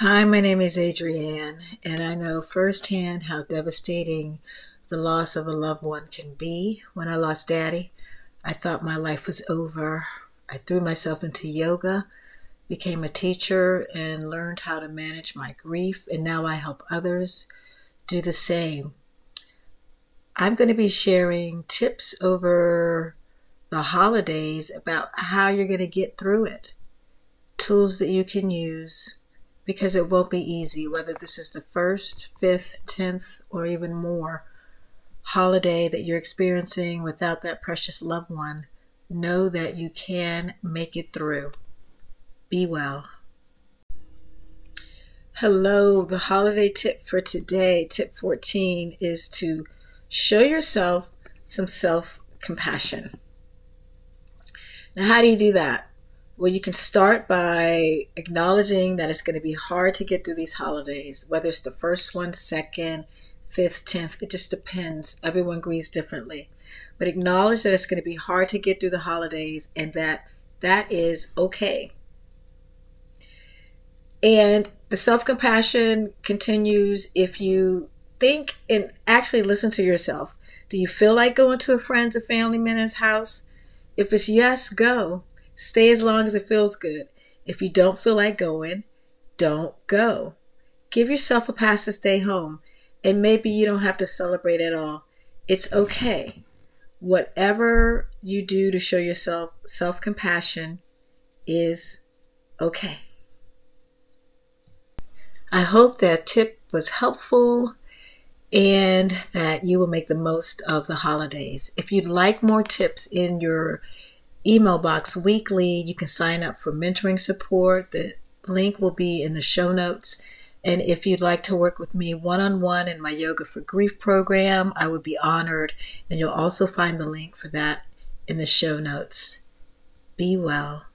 Hi, my name is Adrienne, and I know firsthand how devastating the loss of a loved one can be. When I lost daddy, I thought my life was over. I threw myself into yoga, became a teacher, and learned how to manage my grief, and now I help others do the same. I'm going to be sharing tips over the holidays about how you're going to get through it, tools that you can use because it won't be easy, whether this is the first, fifth, tenth, or even more holiday that you're experiencing without that precious loved one. Know that you can make it through. Be well. Hello, the holiday tip for today, tip 14, is to show yourself some self compassion. Now, how do you do that? Well, you can start by acknowledging that it's going to be hard to get through these holidays, whether it's the first one, second, fifth, tenth, it just depends. Everyone grieves differently. But acknowledge that it's going to be hard to get through the holidays and that that is okay. And the self compassion continues if you think and actually listen to yourself. Do you feel like going to a friend's or family member's house? If it's yes, go. Stay as long as it feels good. If you don't feel like going, don't go. Give yourself a pass to stay home, and maybe you don't have to celebrate at all. It's okay. Whatever you do to show yourself self compassion is okay. I hope that tip was helpful and that you will make the most of the holidays. If you'd like more tips in your email box weekly. You can sign up for mentoring support. The link will be in the show notes. And if you'd like to work with me one on one in my Yoga for Grief program, I would be honored. And you'll also find the link for that in the show notes. Be well.